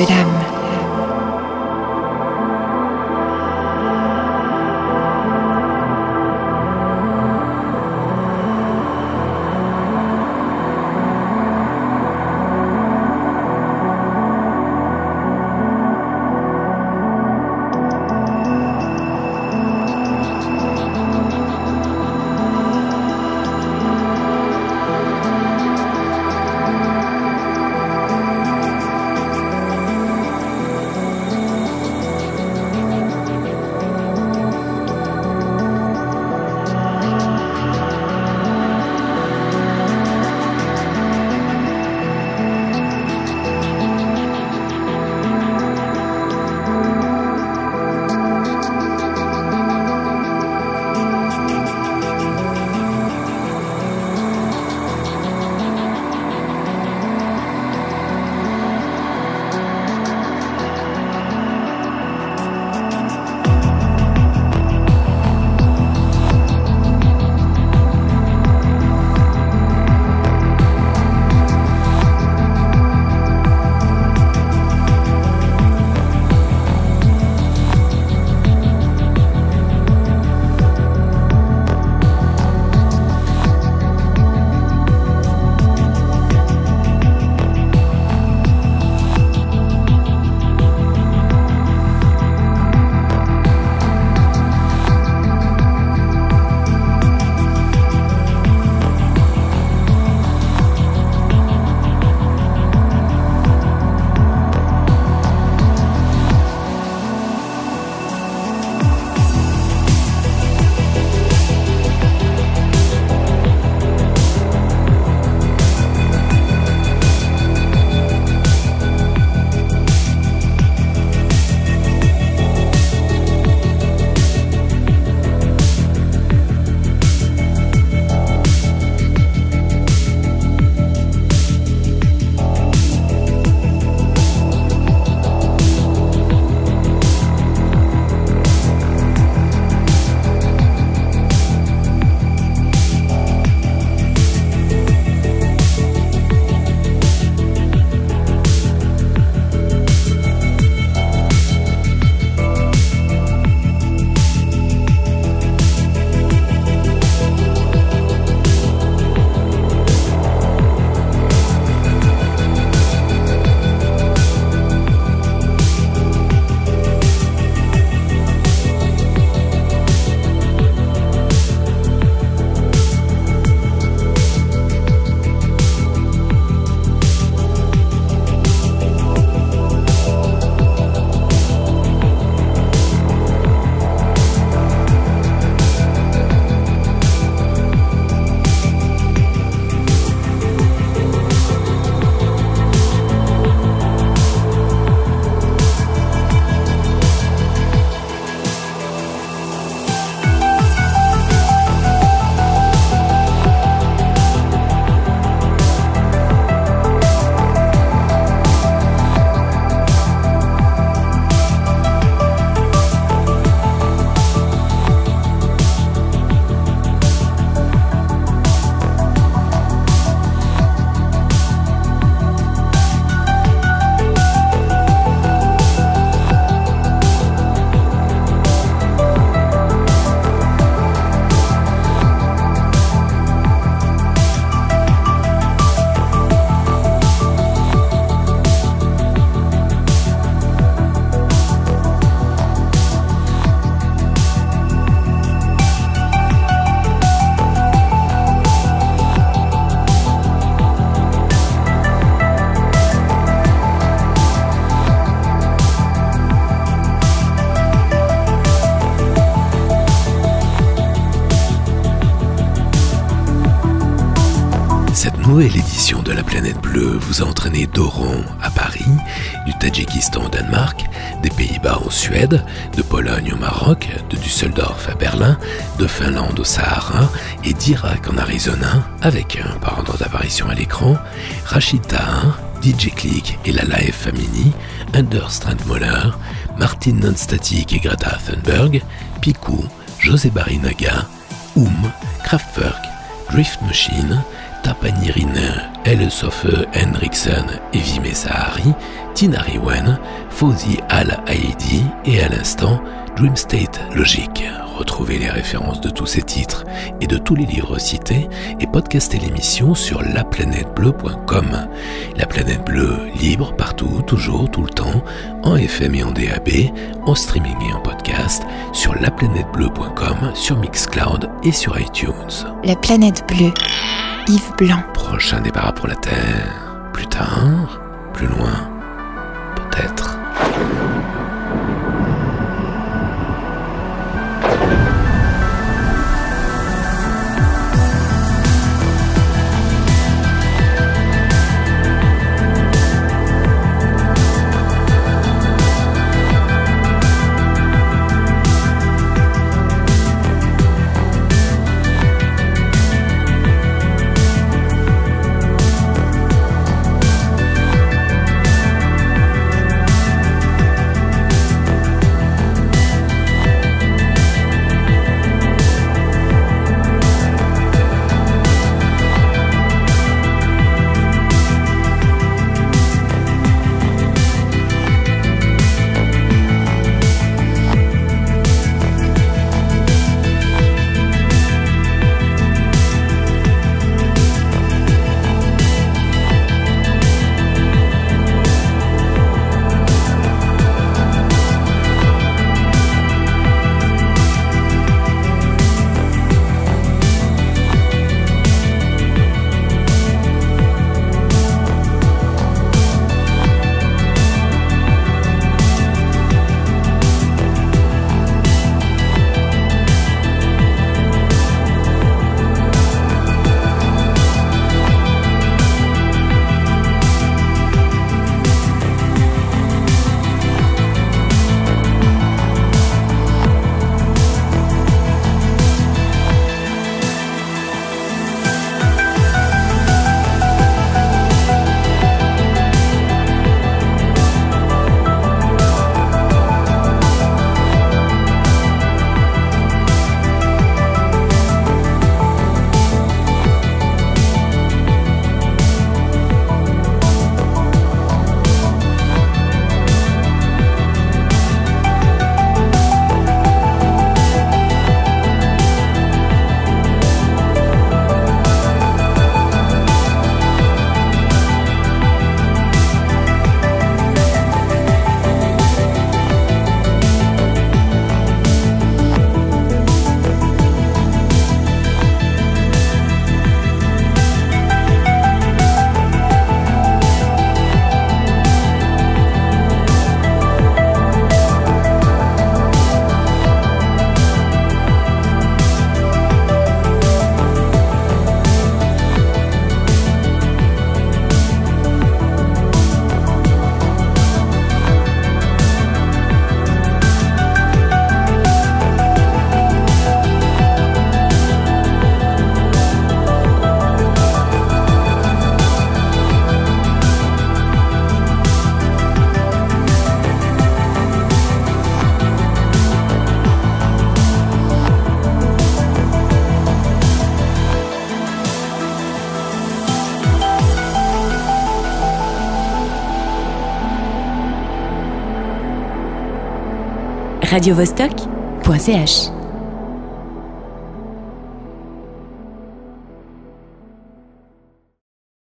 esperaba. Tadjikistan au Danemark, des Pays-Bas en Suède, de Pologne au Maroc, de Düsseldorf à Berlin, de Finlande au Sahara et d'Irak en Arizona, avec par ordre d'apparition à l'écran, Rachid DJ Click et la Live Family, Under Strandmoller, Martin Nonstatic et Greta Thunberg, Piku, José Barinaga, Oum, Kraftwerk, Drift Machine, Tapanirine, Elsofe Henriksen, Evime Sahari, Tinari Wen, Fauzi Al-Haïdi et à l'instant Dream State Logic. Retrouvez les références de tous ces titres et de tous les livres cités et podcastez l'émission sur laplanètebleu.com. La planète bleue, libre partout, toujours, tout le temps, en FM et en DAB, en streaming et en podcast, sur laplanètebleu.com, sur Mixcloud et sur iTunes. La planète bleue. Yves Blanc. Prochain départ pour la Terre. Plus tard, plus loin, radiovostok.ch